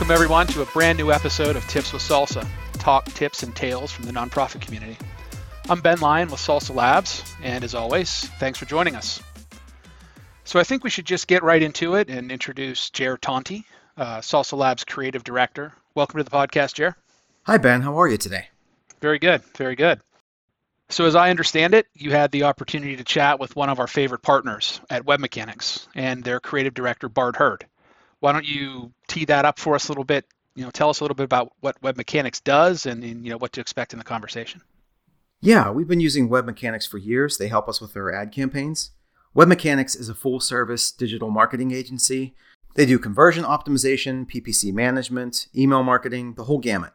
Welcome, everyone, to a brand new episode of Tips with Salsa talk, tips, and tales from the nonprofit community. I'm Ben Lyon with Salsa Labs, and as always, thanks for joining us. So I think we should just get right into it and introduce Jer Tonti, uh, Salsa Labs creative director. Welcome to the podcast, Jer. Hi, Ben. How are you today? Very good. Very good. So, as I understand it, you had the opportunity to chat with one of our favorite partners at WebMechanix and their creative director, Bart Hurd. Why don't you tee that up for us a little bit? You know, tell us a little bit about what WebMechanix does and, and you know what to expect in the conversation. Yeah, we've been using WebMechanix for years. They help us with our ad campaigns. WebMechanix is a full service digital marketing agency. They do conversion optimization, PPC management, email marketing, the whole gamut.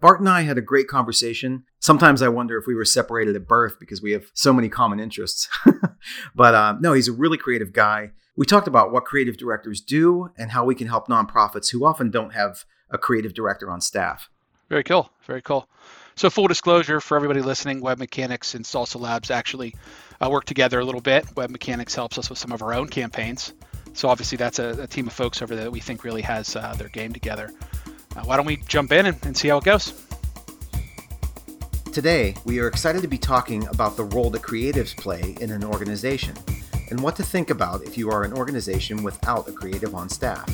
Bart and I had a great conversation. Sometimes I wonder if we were separated at birth because we have so many common interests. but uh, no, he's a really creative guy. We talked about what creative directors do and how we can help nonprofits who often don't have a creative director on staff. Very cool. Very cool. So, full disclosure for everybody listening, WebMechanix and Salsa Labs actually uh, work together a little bit. WebMechanix helps us with some of our own campaigns. So, obviously, that's a, a team of folks over there that we think really has uh, their game together. Uh, why don't we jump in and, and see how it goes? Today, we are excited to be talking about the role that creatives play in an organization and what to think about if you are an organization without a creative on staff.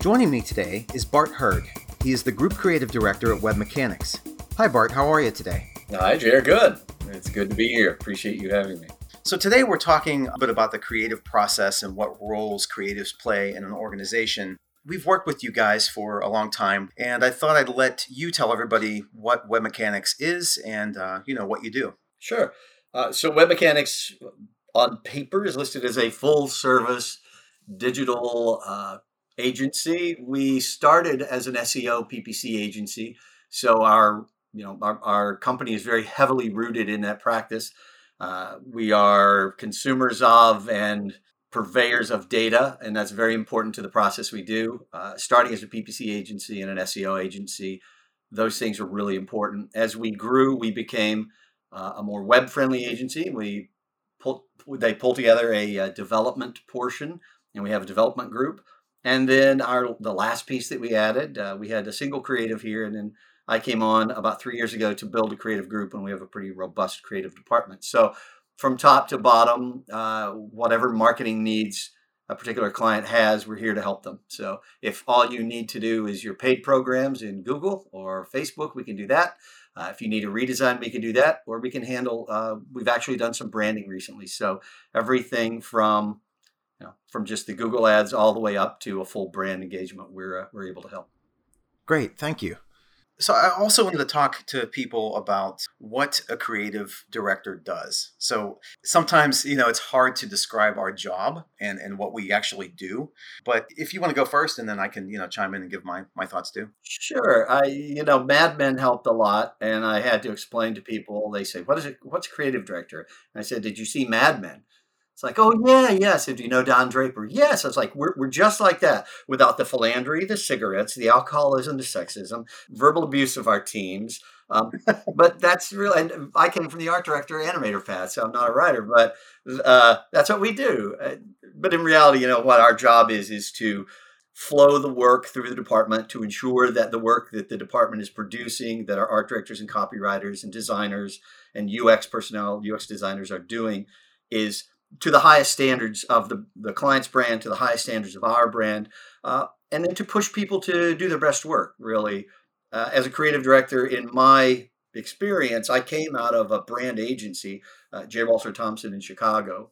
Joining me today is Bart Hurd. He is the Group Creative Director at WebMechanix. Hi, Bart. How are you today? Hi, Jer. Good. It's good to be here. Appreciate you having me. So, today we're talking a bit about the creative process and what roles creatives play in an organization. We've worked with you guys for a long time, and I thought I'd let you tell everybody what WebMechanix is and uh, you know what you do. Sure. Uh, so, WebMechanix on paper is listed as a full service digital uh, agency. We started as an SEO PPC agency, so our you know, our, our company is very heavily rooted in that practice. Uh, we are consumers of and purveyors of data, and that's very important to the process we do. Uh, starting as a PPC agency and an SEO agency, those things are really important. As we grew, we became uh, a more web-friendly agency. We pull, they pull together a, a, development portion, and we have a development group. And then our the last piece that we added, uh, we had a single creative here, and then I came on about three years ago to build a creative group, and we have a pretty robust creative department. So, from top to bottom, uh, whatever marketing needs a particular client has, we're here to help them. So, if all you need to do is your paid programs in Google or Facebook, we can do that. Uh, if you need a redesign, we can do that, or we can handle. Uh, we've actually done some branding recently, so everything from you know, from just the Google ads all the way up to a full brand engagement, we're uh, we're able to help. Great, thank you. So I also wanted to talk to people about what a creative director does. So sometimes, you know, it's hard to describe our job and, and what we actually do. But if you want to go first and then I can, you know, chime in and give my, my thoughts too. Sure. I you know, Mad Men helped a lot and I had to explain to people, they say, What is it what's creative director? And I said, Did you see Mad Men? It's like, oh yeah, yes. do you know Don Draper? Yes. I was like, we're, we're just like that without the philandry, the cigarettes, the alcoholism, the sexism, verbal abuse of our teams. Um, but that's real. And I came from the art director animator path, so I'm not a writer, but uh, that's what we do. Uh, but in reality, you know what our job is is to flow the work through the department to ensure that the work that the department is producing, that our art directors and copywriters and designers and UX personnel, UX designers are doing, is to the highest standards of the, the client's brand, to the highest standards of our brand, uh, and then to push people to do their best work, really. Uh, as a creative director, in my experience, I came out of a brand agency, uh, J. Walter Thompson in Chicago.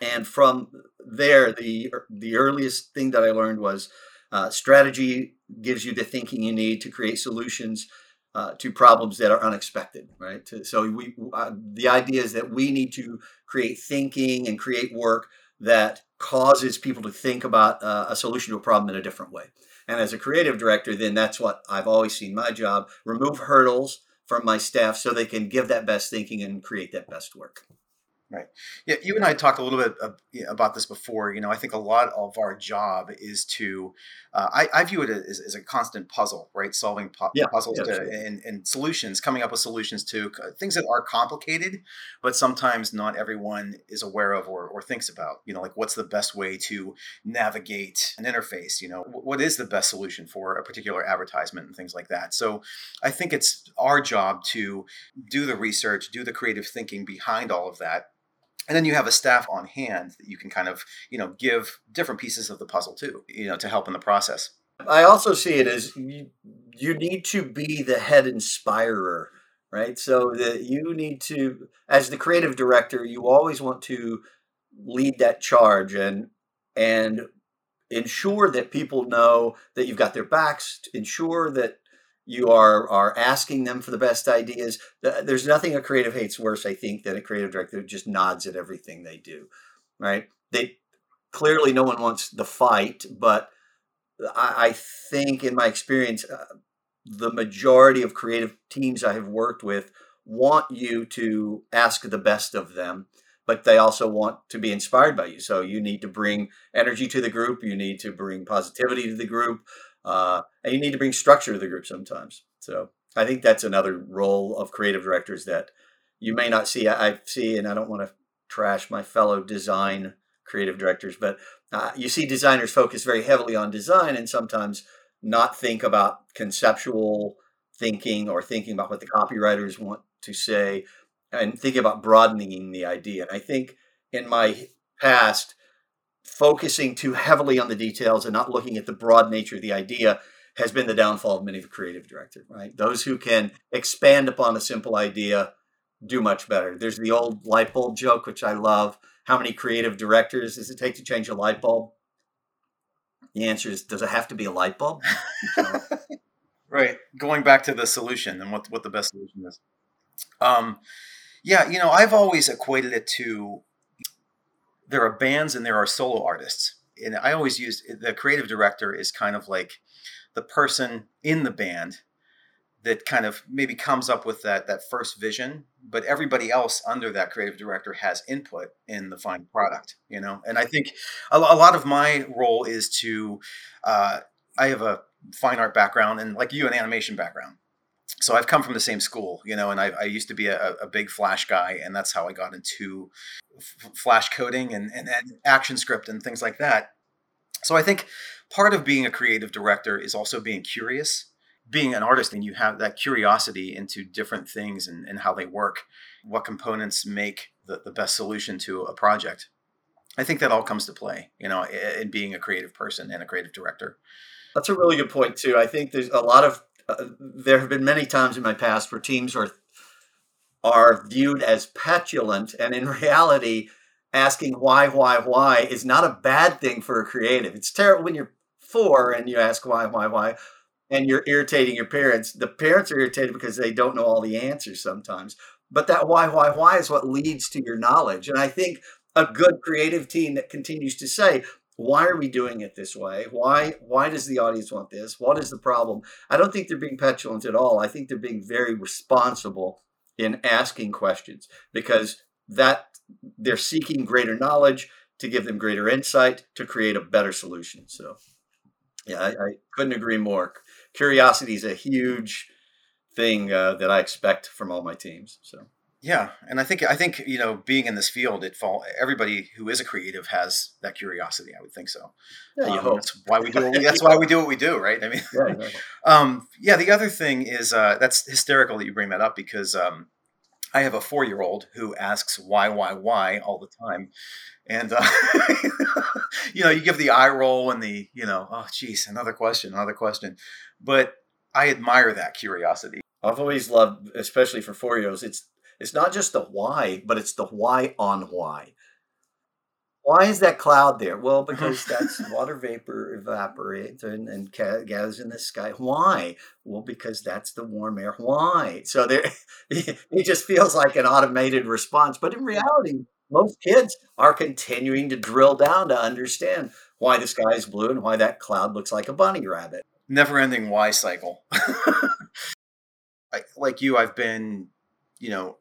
And from there, the, the earliest thing that I learned was uh, strategy gives you the thinking you need to create solutions uh, to problems that are unexpected, right? So we, uh, the idea is that we need to create thinking and create work that causes people to think about uh, a solution to a problem in a different way. And as a creative director, then that's what I've always seen my job: remove hurdles from my staff so they can give that best thinking and create that best work. Right. Yeah, you and I talked a little bit about this before. You know, I think a lot of our job is to, uh, I, I, view it as, as, a constant puzzle, right? Solving pu- yeah, puzzles yeah, to, and, and, solutions, coming up with solutions to things that are complicated, but sometimes not everyone is aware of or, or thinks about. You know, like what's the best way to navigate an interface? You know, what is the best solution for a particular advertisement and things like that. So I think it's our job to do the research, do the creative thinking behind all of that and then you have a staff on hand that you can kind of you know give different pieces of the puzzle too you know to help in the process. I also see it as you, you need to be the head inspirer right? So that you need to as the creative director you always want to lead that charge and and ensure that people know that you've got their backs ensure that you are are asking them for the best ideas. There's nothing a creative hates worse, I think, than a creative director just nods at everything they do. Right? They clearly no one wants the fight, but I, I think, in my experience, uh, the majority of creative teams I have worked with want you to ask the best of them but they also want to be inspired by you. So you need to bring energy to the group. You need to bring positivity to the group. Uh, and you need to bring structure to the group sometimes. So I think that's another role of creative directors that you may not see. I, I see, and I don't want to trash my fellow design creative directors, but uh, you see designers focus very heavily on design and sometimes not think about conceptual thinking or thinking about what the copywriters want to say and thinking about broadening the idea. And I think in my past, focusing too heavily on the details and not looking at the broad nature of the idea has been the downfall of many of the creative directors, right? Those who can expand upon a simple idea do much better. There's the old light bulb joke, which I love. How many creative directors does it take to change a light bulb? The answer is, does it have to be a light bulb? right. Going back to the solution and what, what the best solution is. Um, yeah, you know, I've always equated it to there are bands and there are solo artists. And I always use the creative director is kind of like the person in the band that kind of maybe comes up with that that first vision but everybody else under that creative director has input in the final product you know and i think a, lot of my role is to uh, i have a fine art background and like you an animation background so I've come from the same school, you know, and I, I used to be a, a, big Flash guy, and that's how I got into f- Flash coding and, and, and ActionScript and things like that. So I think part of being a creative director is also being curious. Being an artist, and you have that curiosity into different things and, and how they work, what components make the, the best solution to a project. I think that all comes to play, you know, in being a creative person and a creative director. That's a really good point too. I think there's a lot of uh, there have been many times in my past where teams are are viewed as petulant, and in reality, asking why, why, why is not a bad thing for a creative. It's terrible when you're four and you ask why, why, why, and you're irritating your parents. The parents are irritated because they don't know all the answers sometimes. But that why, why, why is what leads to your knowledge. And I think a good creative team that continues to say, why are we doing it this way? Why why does the audience want this? What is the problem? I don't think they're being petulant at all. I think they're being very responsible in asking questions because that they're seeking greater knowledge to give them greater insight to create a better solution. So yeah i, I couldn't agree more. Curiosity is a huge thing uh, that i expect from all my teams so yeah, and I think I think you know being in this field, it fall everybody who is a creative has that curiosity. I would think so. Yeah, you um, hope. That's why we do. We, that's why we do what we do, right? I mean, yeah, exactly. um, yeah. The other thing is uh, that's hysterical that you bring that up because um, I have a four year old who asks why, why, why all the time, and uh, you know, you give the eye roll and the you know, oh, geez, another question, another question, but I admire that curiosity. I've always loved, especially for four year olds, it's it's not just the why, but it's the why on why. Why is that cloud there? Well, because that's water vapor evaporates and, and gathers in the sky. Why? Well, because that's the warm air. Why? So there, it just feels like an automated response. But in reality, most kids are continuing to drill down to understand why the sky is blue and why that cloud looks like a bunny rabbit. Never ending why cycle. I, like you, I've been, you know,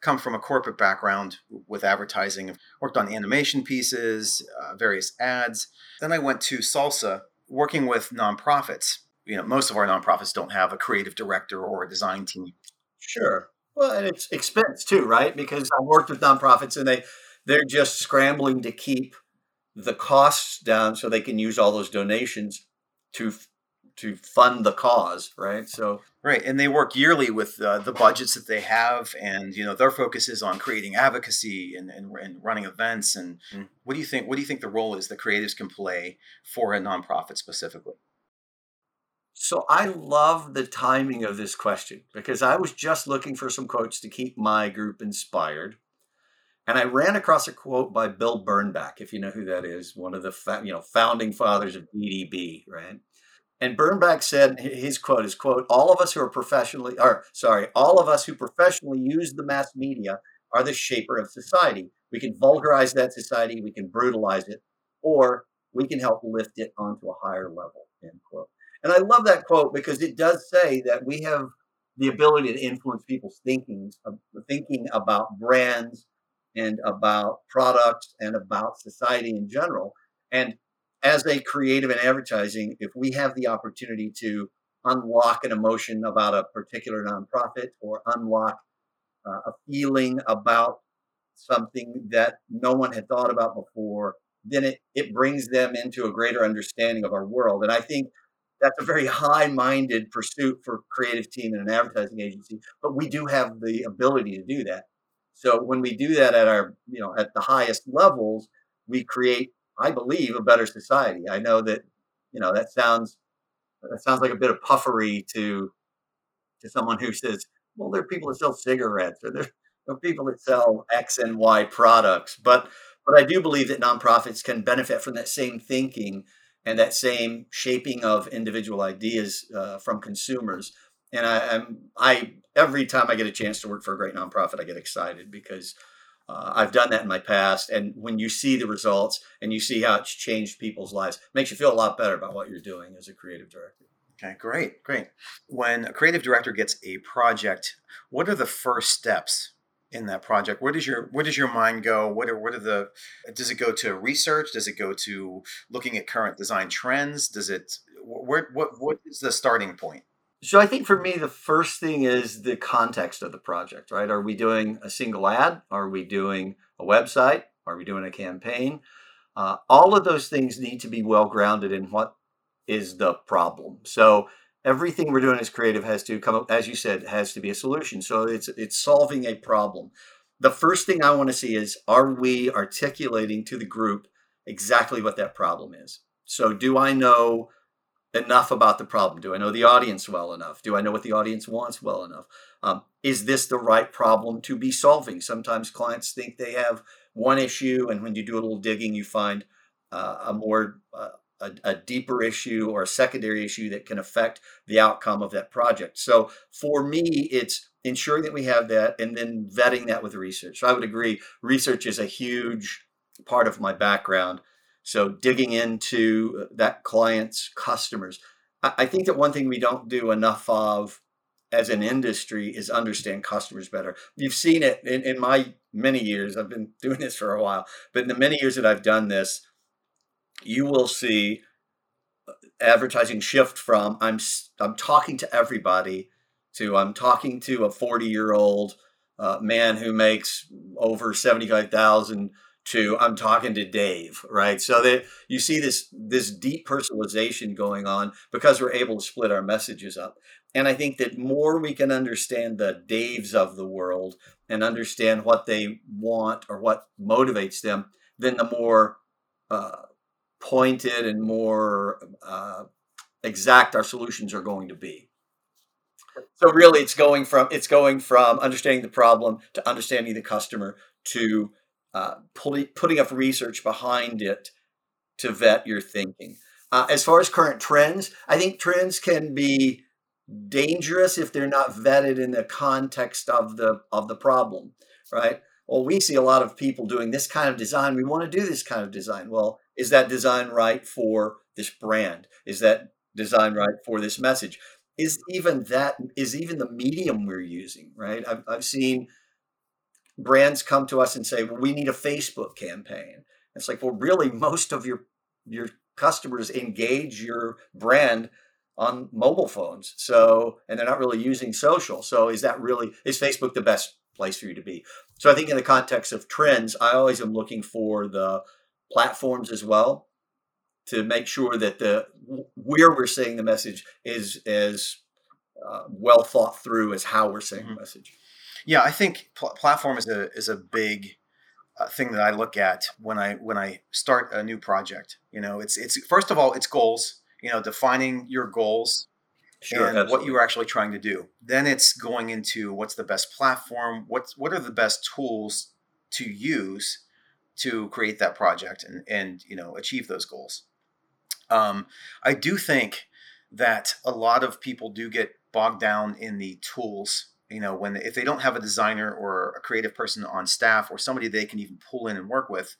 come from a corporate background with advertising. Worked on animation pieces, uh, various ads. Then I went to Salsa, working with nonprofits. You know, most of our nonprofits don't have a creative director or a design team. Sure. Well, and it's expense too, right? Because I worked with nonprofits and they they're just scrambling to keep the costs down so they can use all those donations to to fund the cause, right? So right, and they work yearly with uh, the budgets that they have, and you know their focus is on creating advocacy and, and, and running events. And mm. what do you think? What do you think the role is that creatives can play for a nonprofit specifically? So I love the timing of this question because I was just looking for some quotes to keep my group inspired. And I ran across a quote by Bill Bernbach, if you know who that is, one of the you know founding fathers of DDB, right? And Bernbach said his quote is quote, all of us who are professionally or sorry, all of us who professionally use the mass media are the shaper of society. We can vulgarize that society, we can brutalize it, or we can help lift it onto a higher level, end quote. And I love that quote because it does say that we have the ability to influence people's thinking, uh, thinking about brands and about products and about society in general. And as a creative in advertising, if we have the opportunity to unlock an emotion about a particular nonprofit or unlock uh, a feeling about something that no one had thought about before, then it, it brings them into a greater understanding of our world. And I think that's a very high-minded pursuit for creative team in an advertising agency, but we do have the ability to do that. So when we do that at our, you know, at the highest levels, we create I believe, a better society. I know that, you know, that sounds that sounds like a bit of puffery to to someone who says, well, there are people that sell cigarettes or there are people that sell X and Y products. But but I do believe that nonprofits can benefit from that same thinking and that same shaping of individual ideas uh, from consumers. And I, I'm I every time I get a chance to work for a great nonprofit, I get excited because uh, I've done that in my past, and when you see the results and you see how it's changed people's lives, makes you feel a lot better about what you're doing as a creative director. Okay, great, great. When a creative director gets a project, what are the first steps in that project? Where does your where does your mind go? What are what are the does it go to research? Does it go to looking at current design trends? Does it where what what is the starting point? So I think for me, the first thing is the context of the project, right? Are we doing a single ad? Are we doing a website? Are we doing a campaign? Uh, all of those things need to be well grounded in what is the problem. So everything we're doing as creative has to come up, as you said, has to be a solution. So it's it's solving a problem. The first thing I want to see is are we articulating to the group exactly what that problem is? So do I know enough about the problem? Do I know the audience well enough? Do I know what the audience wants well enough? Um, is this the right problem to be solving? Sometimes clients think they have one issue, and when you do a little digging, you find uh, a more uh, a, a, deeper issue or a secondary issue that can affect the outcome of that project. So for me, it's ensuring that we have that and then vetting that with research. So I would agree, research is a huge part of my background. So digging into uh, that client's customers. I think that one thing we don't do enough of as an industry is understand customers better. You've seen it in, in my many years. I've been doing this for a while, but in the many years that I've done this, you will see uh, advertising shift from I'm I'm talking to everybody to I'm talking to a 40 year old uh, man who makes over 75,000 to I'm talking to Dave, right? So that you see this this deep personalization going on because we're able to split our messages up. And I think that more we can understand the Daves of the world and understand what they want or what motivates them, then the more uh, pointed and more uh, exact our solutions are going to be. So really, it's going from it's going from understanding the problem to understanding the customer to uh, putting, up research behind it to vet your thinking. Uh, as far as current trends, I think trends can be dangerous if they're not vetted in the context of the of the problem, right? Well, we see a lot of people doing this kind of design. We want to do this kind of design. Well, is that design right for this brand? Is that design right for this message? Is even that is even the medium we're using, right? I've, I've seen brands come to us and say, well, we need a Facebook campaign. It's like, well, really, most of your your customers engage your brand on mobile phones. So, and they're not really using social. So, is that really is Facebook the best place for you to be? So, I think in the context of trends, I always am looking for the platforms as well to make sure that the where we're saying the message is as uh, well thought through as how we're saying mm-hmm. the message. Yeah, I think pl- platform is a is a big uh, thing that I look at when I when I start a new project. You know, it's it's first of all it's goals. You know, defining your goals sure, and absolutely. what you are actually trying to do. Then it's going into what's the best platform. What's what are the best tools to use to create that project and and you know achieve those goals. Um, I do think that a lot of people do get bogged down in the tools. You know, when if they don't have a designer or a creative person on staff or somebody they can even pull in and work with,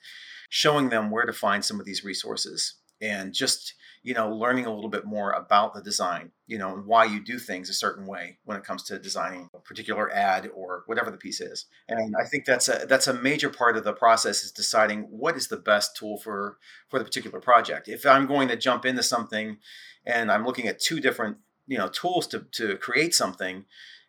showing them where to find some of these resources and just you know learning a little bit more about the design you know and why you do things a certain way when it comes to designing a particular ad or whatever the piece is. And i think that's a that's a major part of the process is deciding what is the best tool for for the particular project. If i'm going to jump into something and i'm looking at two different you know tools to to create something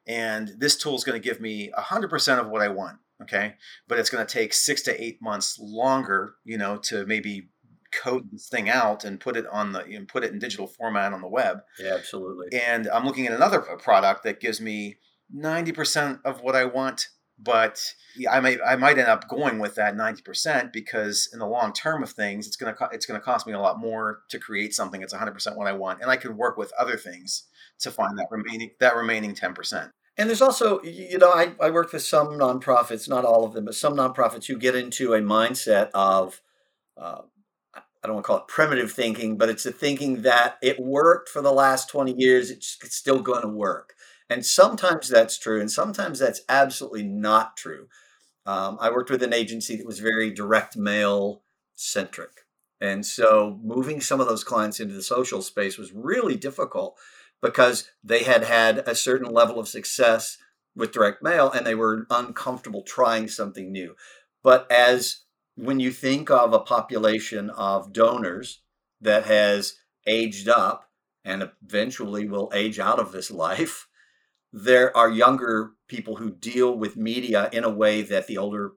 and this tool is going to give me 100% of what i want okay but it's going to take six to eight months longer you know to maybe code this thing out and put it on the and put it in digital format on the web. Yeah, absolutely. And I'm looking at another product that gives me 90% of what I want, but I may I might end up going with that 90% because in the long term of things, it's gonna it's gonna cost me a lot more to create something that's 100% what I want, and I can work with other things to find that remaining that remaining 10%. And there's also, you know, I, I worked with some nonprofits, not all of them, but some nonprofits who get into a mindset of uh, I don't want to call it primitive thinking, but it's a thinking that it worked for the last 20 years, it's, it's still going to work. And sometimes that's true, and sometimes that's absolutely not true. Um, I worked with an agency that was very direct mail centric. And so moving some of those clients into the social space was really difficult because they had had a certain level of success with direct mail and they were uncomfortable trying something new. But as when you think of a population of donors that has aged up and eventually will age out of this life, there are younger people who deal with media in a way that the older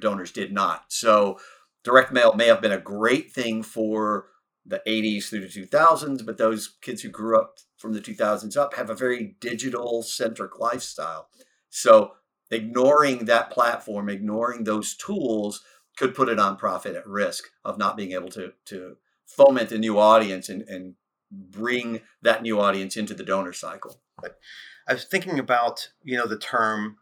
donors did not. So, direct mail may have been a great thing for the 80s through the 2000s, but those kids who grew up from the 2000s up have a very digital centric lifestyle. So, ignoring that platform, ignoring those tools could put a nonprofit at risk of not being able to to foment a new audience and, and bring that new audience into the donor cycle. But I was thinking about you know the term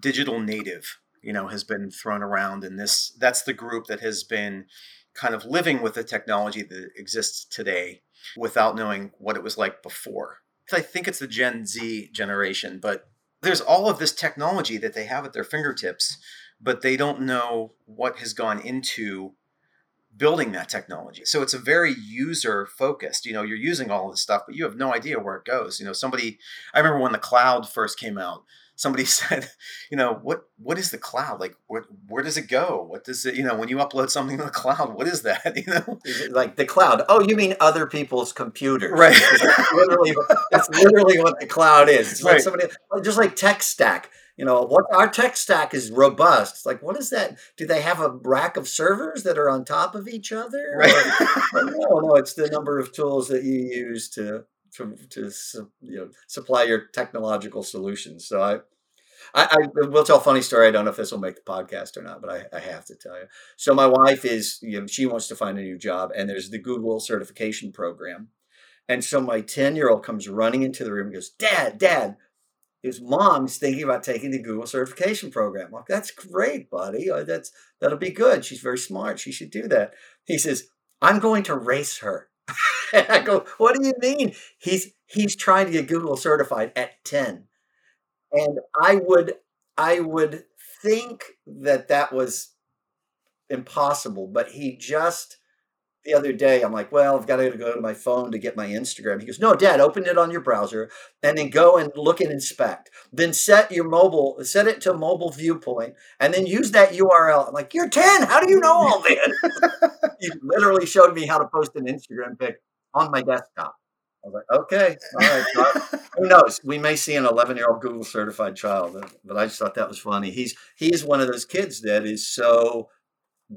digital native you know has been thrown around and this that's the group that has been kind of living with the technology that exists today without knowing what it was like before. I think it's the Gen Z generation, but there's all of this technology that they have at their fingertips but they don't know what has gone into building that technology. So it's a very user focused. You know, you're using all this stuff, but you have no idea where it goes. You know, somebody I remember when the cloud first came out, somebody said, you know, what what is the cloud? Like where where does it go? What does it, you know, when you upload something to the cloud, what is that? You know? Like the cloud. Oh, you mean other people's computers. Right. Literally, that's literally what the cloud is. It's right. somebody just like tech stack you know what our tech stack is robust it's like what is that do they have a rack of servers that are on top of each other right. or, no no it's the number of tools that you use to to, to you know supply your technological solutions so I, I, I will tell a funny story. I don't know if this will make the podcast or not, but I, I have to tell you. So my wife is, you know, she wants to find a new job, and there's the Google certification program. And so my 10 year old comes running into the room and goes, Dad, Dad, his mom's thinking about taking the Google certification program. Like, that's great, buddy. Uh, that's that'll be good. She's very smart. She should do that. He says, I'm going to race her. I go, what do you mean? He's he's trying to get Google certified at 10. And I would I would think that that was impossible, but he just the other day, I'm like, well, I've got to go to my phone to get my Instagram. He goes, no, Dad, open it on your browser and then go and look and inspect. Then set your mobile, set it to mobile viewpoint, and then use that URL. I'm like, you're 10. How do you know all this? he literally showed me how to post an Instagram pic on my desktop. I was like, okay, all right. who knows? We may see an 11 year old Google certified child, but I just thought that was funny. He's he's one of those kids that is so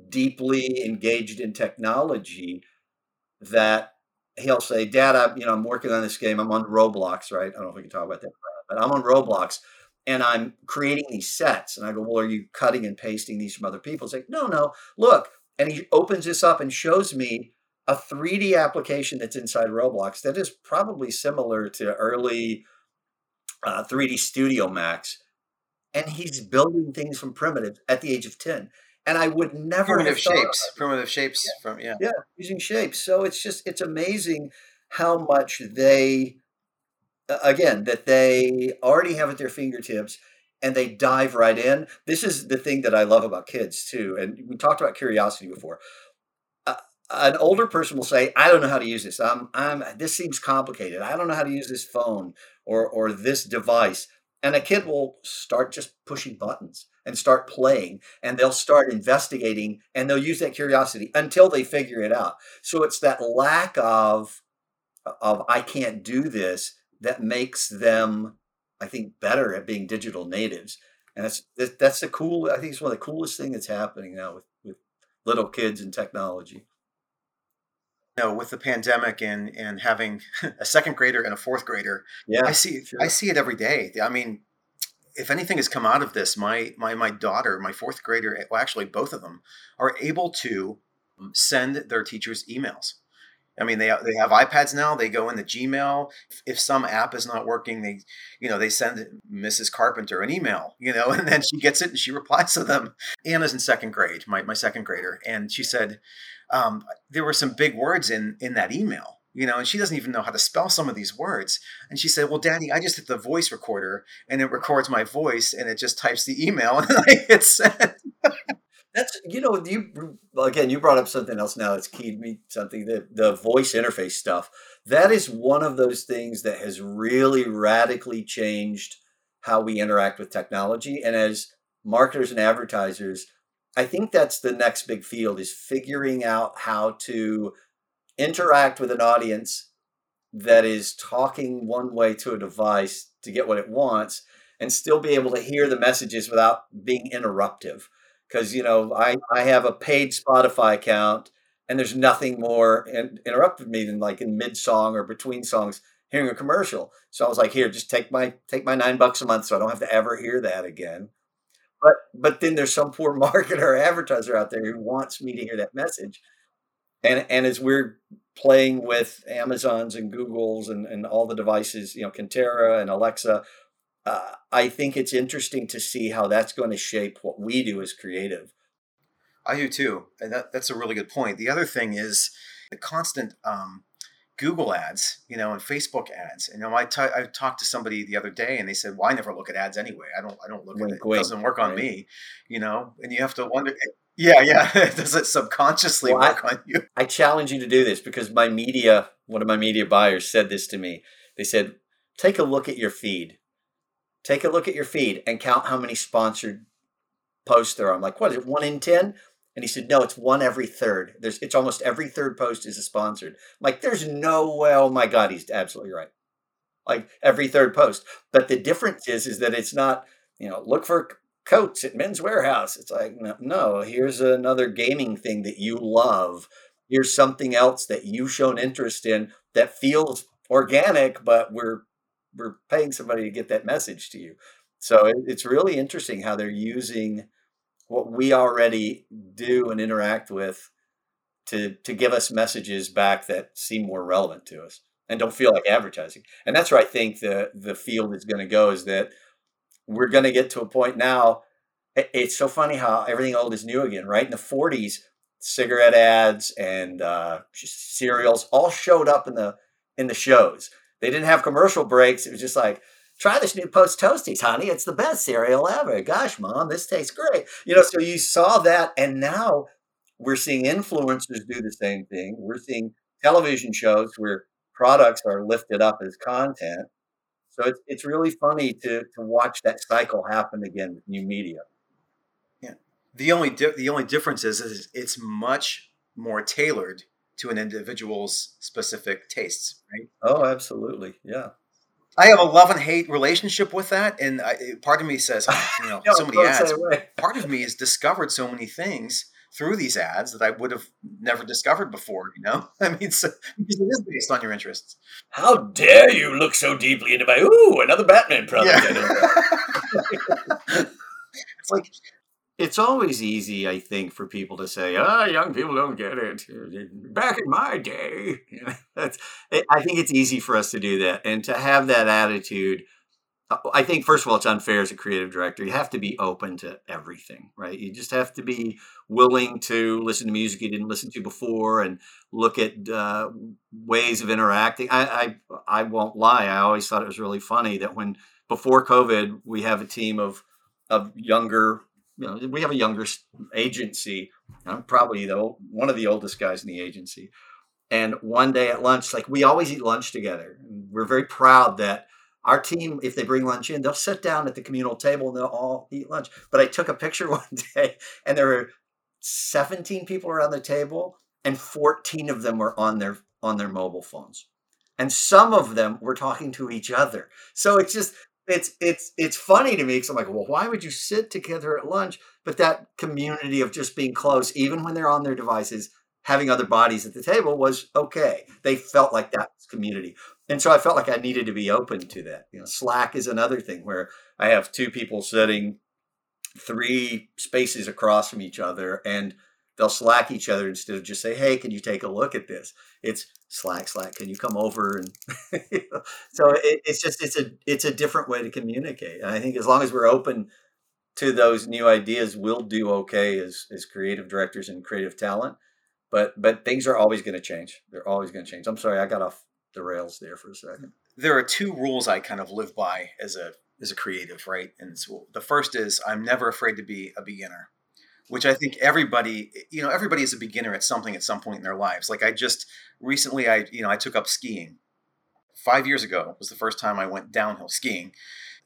deeply engaged in technology that he'll say, "Dad, I'm, you know, I'm working on this game. I'm on Roblox, right? I don't know if we can talk about that, but I'm on Roblox." And I'm creating these sets. And I go, Well, are you cutting and pasting these from other people? It's like, No, no, look. And he opens this up and shows me a 3D application that's inside Roblox that is probably similar to early uh, 3D Studio Max. And he's building things from primitives at the age of 10. And I would never primitive shapes, primitive shapes yeah. from yeah, yeah, using shapes. So it's just it's amazing how much they, again, that they already have at their fingertips, and they dive right in. This is the thing that I love about kids too. And we talked about curiosity before an older person will say, "I don't know how to use this. I'm, I'm. This seems complicated. I don't know how to use this phone or or this device." And a kid will start just pushing buttons and start playing, and they'll start investigating, and they'll use that curiosity until they figure it out. So it's that lack of of I can't do this that makes them, I think, better at being digital natives. And that's that's the cool. I think it's one of the coolest thing that's happening now with with little kids and technology you know, with the pandemic and and having a second grader and a fourth grader, yeah, I see sure. I see it every day. I mean, if anything has come out of this, my my my daughter, my fourth grader, well, actually both of them are able to send their teachers emails. I mean, they they have iPads now. They go into Gmail. If some app is not working, they, you know, they send Mrs. Carpenter an email, you know, and then she gets it and she replies to them. Anna's in second grade, my my second grader, and she said, um, there were some big words in in that email you know and she doesn't even know how to spell some of these words. And she said well daddy i just hit the voice recorder and it records my voice and it just types the email. And i hit send. That's you know you again you brought up something else now that's keyed me something that the voice interface stuff. That is one of those things that has really radically changed how we interact with technology. And as marketers and advertisers I think that's the next big field is figuring out how to interact with an audience that is talking one way to a device to get what it wants and still be able to hear the messages without being interruptive. Because you know I, I have a paid spotify account and there's nothing more in, interrupted me than like in mid song or between songs hearing a commercial. So i was like here just take my take my nine bucks a month so i don't have to ever hear that again. But but then there's some poor marketer or advertiser out there who wants me to hear that message. And and as we're playing with Amazons and Googles and, and all the devices, you know, Cortana and Alexa, uh, I think it's interesting to see how that's going to shape what we do as creative. I do too. And that, that's a really good point. The other thing is the constant um, Google ads, you know, and Facebook ads. And, you know, I, t- I talked to somebody the other day and they said, well, I never look at ads anyway. I don't, I don't look wink, at it. It doesn't work on right. me, you know, and you have to wonder, yeah, yeah. Does it subconsciously well, work I, on you? I challenge you to do this because my media, one of my media buyers said this to me. They said, take a look at your feed. Take a look at your feed and count how many sponsored posts there are. I'm like, what is it, one in 10? And he said, no, it's one every third. There's it's almost every third post is a sponsored. I'm like, there's no way. Oh my God, he's absolutely right. Like every third post. But the difference is, is that it's not, you know, look for coats at Men's Wearhouse. It's like, no, no, here's another gaming thing that you love. Here's something else that you've shown interest in that feels organic, but we're we're paying somebody to get that message to you. So it, it's really interesting how they're using what we already do and interact with to to give us messages back that seem more relevant to us and don't feel like advertising. And that's where I think the the field is going to go is that we're going to get to a point now. It's so funny how everything old is new again, right? In the 40s, cigarette ads and uh, cereals all showed up in the in the shows. They didn't have commercial breaks. It was just like try this new Post Toasties, honey. It's the best cereal ever. Gosh, mom, this tastes great. You know, so you saw that, and now we're seeing influencers do the same thing. We're seeing television shows where products are lifted up as content. So it's it's really funny to to watch that cycle happen again with new media. Yeah. The only di- the only difference is, is it's much more tailored to an individual's specific tastes, right? Oh, absolutely. Yeah. I have a love and hate relationship with that, and I, part of me says, you know, No, so many ads. Part of me has discovered so many things through these ads that I would have never discovered before. You know, I mean, so, because it is based on your interests. How dare you look so deeply into my ooh another Batman product? I know. it's like it's always easy, I think, for people to say, "Ah, young people don't get it." Back in my day, you know, that's. I think it's easy for us to do that and to have that attitude. I think first of all, it's unfair as a creative director. You have to be open to everything, right? You just have to be willing to listen to music you didn't listen to before and look at uh, ways of interacting. I, I I won't lie. I always thought it was really funny that when before COVID, we have a team of of younger you know, we have a younger agency. I'm probably the old, one of the oldest guys in the agency. And one day at lunch, like we always eat lunch together. We're very proud that our team, if they bring lunch in, they'll sit down at the communal table and they'll all eat lunch. But I took a picture one day and there were 17 people around the table and 14 of them were on their on their mobile phones. And some of them were talking to each other. So it's just it's it's it's funny to me because I'm like, well, why would you sit together at lunch? But that community of just being close, even when they're on their devices, having other bodies at the table was okay. They felt like that was community, and so I felt like I needed to be open to that. You know, Slack is another thing where I have two people sitting three spaces across from each other, and they'll Slack each other instead of just say, "Hey, can you take a look at this?" It's Slack, Slack. Can you come over and so it, it's just it's a it's a different way to communicate. And I think as long as we're open to those new ideas, we'll do okay as as creative directors and creative talent. But but things are always going to change. They're always going to change. I'm sorry, I got off the rails there for a second. there are two rules I kind of live by as a as a creative, right? And so the first is I'm never afraid to be a beginner, which I think everybody, you know, everybody is a beginner at something at some point in their lives. Like I just recently, I you know, I took up skiing. Five years ago was the first time I went downhill skiing.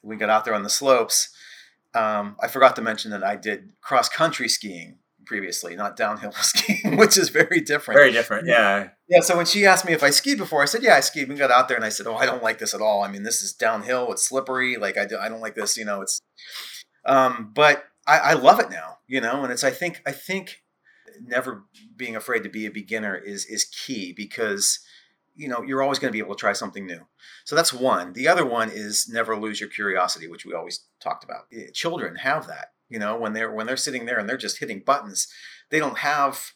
We got out there on the slopes. Um, I forgot to mention that I did cross country skiing previously, not downhill skiing, which is very different. Very different. Yeah. Yeah, so when she asked me if I skied before, I said, yeah, I skied. We got out there and I said, oh, I don't like this at all. I mean, this is downhill. It's slippery. Like, I, do, I don't like this, you know, it's, um, but I, I love it now, you know, and it's, I think, I think never being afraid to be a beginner is, is key because, you know, you're always going to be able to try something new. So that's one. The other one is never lose your curiosity, which we always talked about. Eh, Children have that, you know, when they're, when they're sitting there and they're just hitting buttons, they don't have,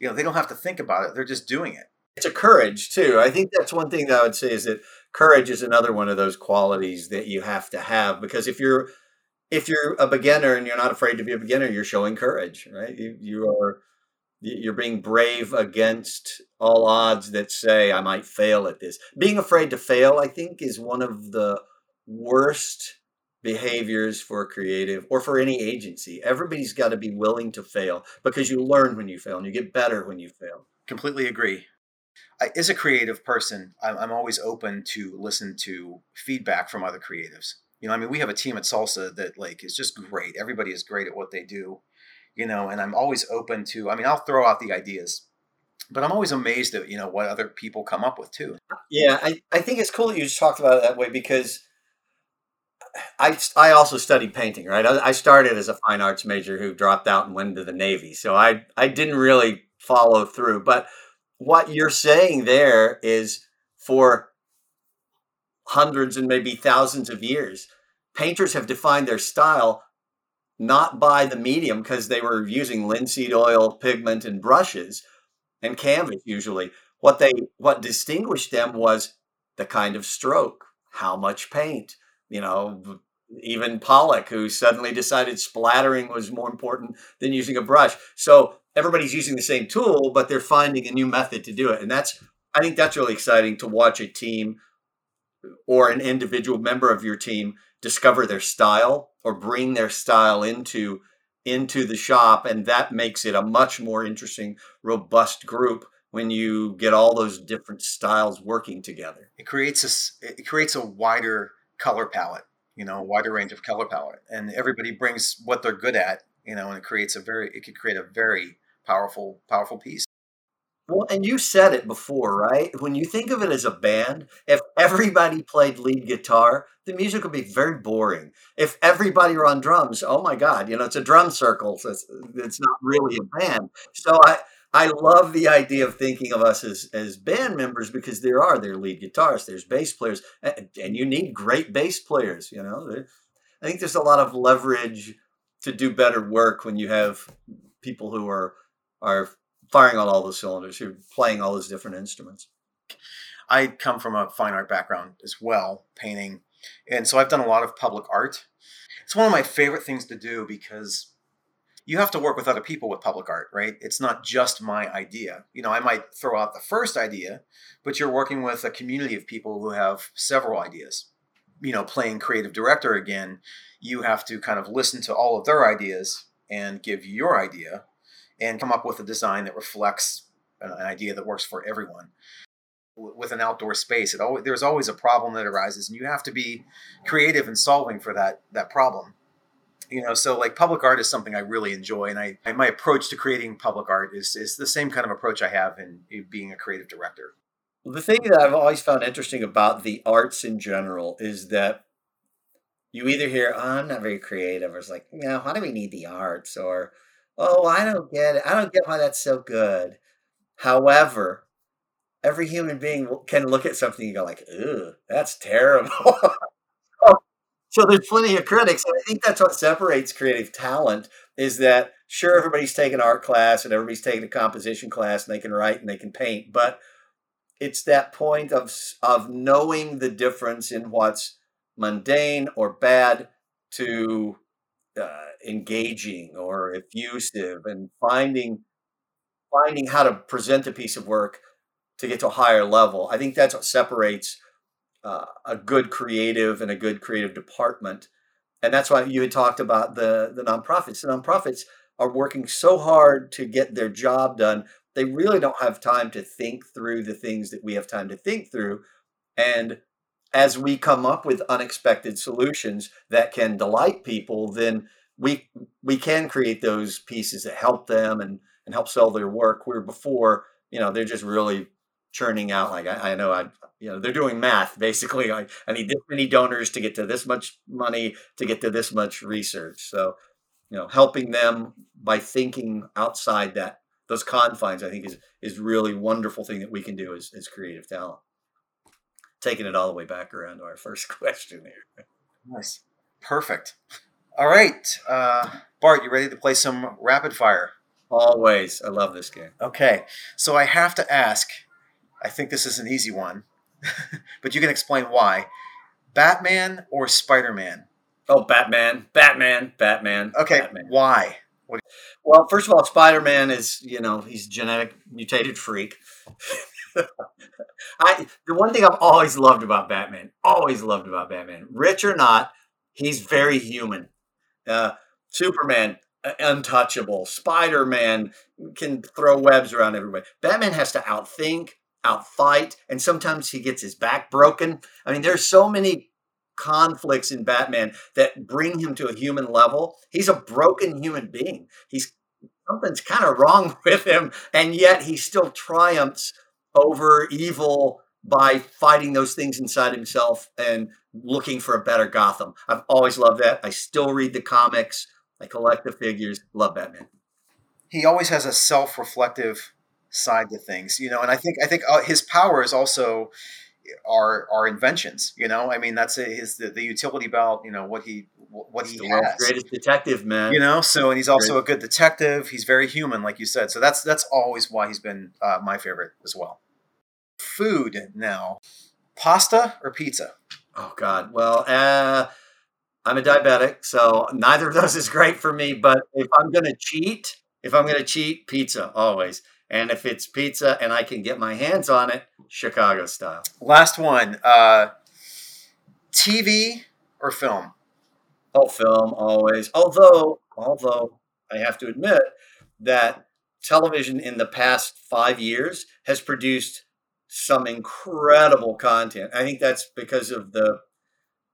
you know, they don't have to think about it. They're just doing it. It's a courage too. I think that's one thing that I would say is that courage is another one of those qualities that you have to have because if you're if you're a beginner and you're not afraid to be a beginner, you're showing courage, right? You, you are you're being brave against all odds that say I might fail at this. Being afraid to fail, I think, is one of the worst behaviors for a creative or for any agency. Everybody's got to be willing to fail because you learn when you fail and you get better when you fail. Completely agree. I, as a creative person, I'm, I'm always open to listen to feedback from other creatives. You know, I mean, we have a team at Salsa that like is just great. Everybody is great at what they do. You know, and I'm always open to. I mean, I'll throw out the ideas, but I'm always amazed at you know what other people come up with too. Yeah, I, I think it's cool that you just talked about it that way because I, I also studied painting, right? I, I started as a fine arts major who dropped out and went into the Navy. So I, I didn't really follow through. But what you're saying there is for hundreds and maybe thousands of years, painters have defined their style not by the medium because they were using linseed oil, pigment, and brushes and canvas usually. What they what distinguished them was the kind of stroke, how much paint, you know, even Pollock, who suddenly decided splattering was more important than using a brush. So everybody's using the same tool, but they're finding a new method to do it. And that's, I think that's really exciting to watch a team or an individual member of your team discover their style or bring their style into into the shop, and that makes it a much more interesting, robust group when you get all those different styles working together. It creates a it creates a wider color palette, you know, wider range of color palette, and everybody brings what they're good at, you know, and it creates a very it could create a very powerful powerful piece. Well, and you said it before, right? When you think of it as a band, if everybody played lead guitar, the music would be very boring. If everybody were on drums, oh my God, you know, it's a drum circle. So it's, it's not really a band. So I, I love the idea of thinking of us as, as band members because there are there lead guitarists, there's bass players, and, and you need great bass players. You know, I think there's a lot of leverage to do better work when you have people who are are firing on all the cylinders, who are playing all those different instruments. I come from a fine art background as well, painting, and so I've done a lot of public art. It's one of my favorite things to do because you have to work with other people with public art, right? It's not just my idea. You know, I might throw out the first idea, but you're working with a community of people who have several ideas. You know, playing creative director again, you have to kind of listen to all of their ideas and give your idea and come up with a design that reflects an idea that works for everyone. With an outdoor space, it always, there's always a problem that arises, and you have to be creative in solving for that that problem you know so like public art is something i really enjoy and i my approach to creating public art is is the same kind of approach i have in, in being a creative director. The thing that i've always found interesting about the arts in general is that you either hear oh, i'm not very creative or it's like you know why do we need the arts? or oh i don't get it. I don't get why that's so good. However every human being can look at something and go like ooh that's terrible so there's plenty of critics. And I think that's what separates creative talent is that sure everybody's taking art class and everybody's taking a composition class and they can write and they can paint, but it's that point of of knowing the difference in what's mundane or bad to uh, engaging or effusive and finding finding how to present a piece of work to get to a higher level. I think that's what separates uh, a good creative and a good creative department. And that's why you had talked about the, the nonprofits. The nonprofits are working so hard to get their job done. They really don't have time to think through the things that we have time to think through. And as we come up with unexpected solutions that can delight people, then we we can create those pieces that help them and and help sell their work. Where before, you know, they're just really churning out like I, I, know I you know they're doing math basically I, I need this many donors to get to this much money to get to this much research. So you know helping them by thinking outside that those confines I think is is really wonderful thing that we can do as, as creative talent. Taking it all the way back around to our first question here. Nice. Perfect. All right uh, Bart you ready to play some rapid fire? Always. I love this game. Okay. So I have to ask I think this is an easy one, but you can explain why. Batman or Spider Man? Oh, Batman, Batman, Batman. Okay, Batman. why? Well, first of all, Spider Man is you know he's a genetic mutated freak. I the one thing I've always loved about Batman, always loved about Batman, rich or not, he's very human. Uh, Superman, untouchable. Spider Man can throw webs around everybody. Batman has to outthink, outfight, and sometimes he gets his back broken. I mean, there's so many conflicts in Batman that bring him to a human level. He's a broken human being. He's something's kind of wrong with him, and yet he still triumphs over evil by fighting those things inside himself and looking for a better Gotham. I've always loved that. I still read the comics. I collect the figures. Love Batman. He always has a self-reflective side to things, you know. And I think I think uh, his power is also our our inventions. You know, I mean that's his the, the utility belt. You know what he what he has. Greatest detective, man. You know, so and he's also Great. a good detective. He's very human, like you said. So that's that's always why he's been uh, my favorite as well. Food now, pasta or pizza? Oh God. Well, uh, I'm a diabetic, so neither of those is great for me. But if I'm gonna cheat, if I'm gonna cheat, pizza always. And if it's pizza and I can get my hands on it, Chicago style. Last one. Uh, TV or film? Oh, film always. Although, although I have to admit that television in the past five years has produced some incredible content. I think that's because of the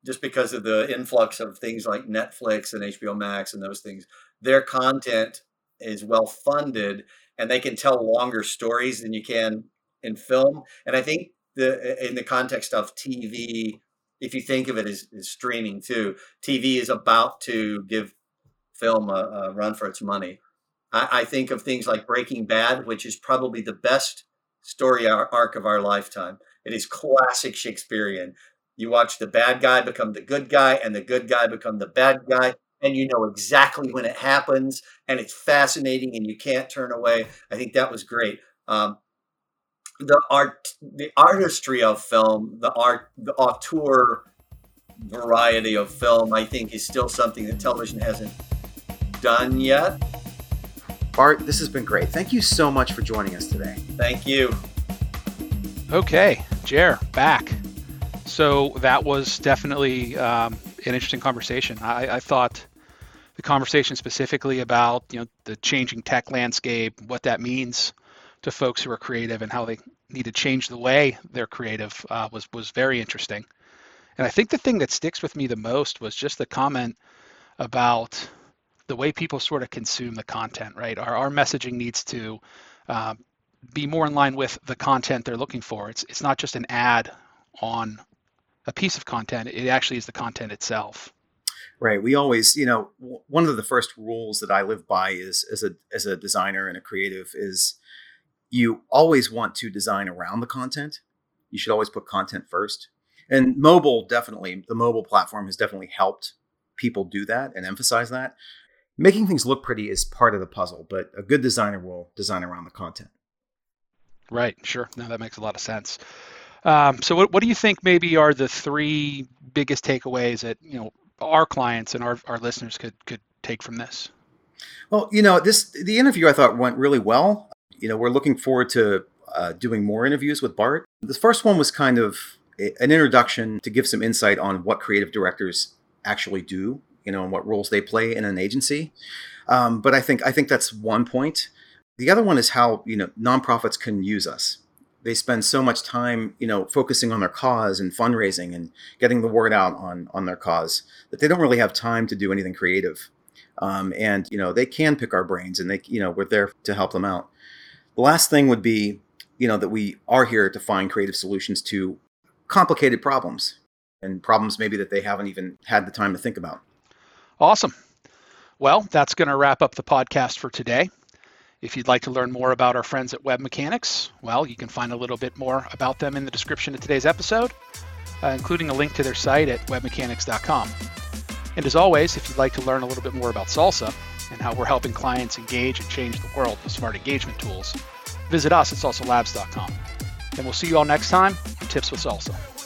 just because of the influx of things like Netflix and HBO Max and those things. Their content is well funded and they can tell longer stories than you can in film. And I think the in the context of TV, if you think of it as, as streaming too, TV is about to give film a, a run for its money. I, I, think of things like Breaking Bad, which is probably the best story arc of our lifetime. It is classic Shakespearean. You watch the bad guy become the good guy, and the good guy become the bad guy, and you know exactly when it happens, and it's fascinating, and you can't turn away. I think that was great. Um, the art, the artistry of film, the art, the auteur variety of film, I think, is still something that television hasn't done yet. Bart, this has been great. Thank you so much for joining us today. Thank you. Okay, Jer, back. So that was definitely um, an interesting conversation. I, I, thought the conversation specifically about you know the changing tech landscape, what that means to folks who are creative, and how they need to change the way they're creative uh, was was very interesting. And I think the thing that sticks with me the most was just the comment about the way people sort of consume the content. Right, our our messaging needs to uh, be more in line with the content they're looking for. It's it's not just an ad on a piece of content. It actually is the content itself. Right. We always, you know, one of the first rules that I live by is as a as a designer and a creative is you always want to design around the content. You should always put content first. And mobile definitely, the mobile platform has definitely helped people do that and emphasize that. Making things look pretty is part of the puzzle, but a good designer will design around the content. Right, sure. No, that makes a lot of sense. Um, so, what, what do you think maybe are the three biggest takeaways that you know our clients and our, our listeners could could take from this? Well, you know, this the interview I thought went really well. You know, we're looking forward to uh, doing more interviews with Bart. The first one was kind of an introduction to give some insight on what creative directors actually do, you know, and what roles they play in an agency. Um, but I think I think that's one point. The other one is how you know nonprofits can use us they spend so much time, you know, focusing on their cause and fundraising and getting the word out on on their cause that they don't really have time to do anything creative. Um, and you know, they can pick our brains, and they, you know, we're there to help them out. The last thing would be, you know, that we are here to find creative solutions to complicated problems and problems maybe that they haven't even had the time to think about. Awesome. Well, that's going to wrap up the podcast for today. If you'd like to learn more about our friends at WebMechanix, well, you can find a little bit more about them in the description of today's episode, uh, including a link to their site at webmechanix.com. And as always, if you'd like to learn a little bit more about Salsa and how we're helping clients engage and change the world with smart engagement tools, visit us at salsalabs.com. And we'll see you all next time on Tips with Salsa.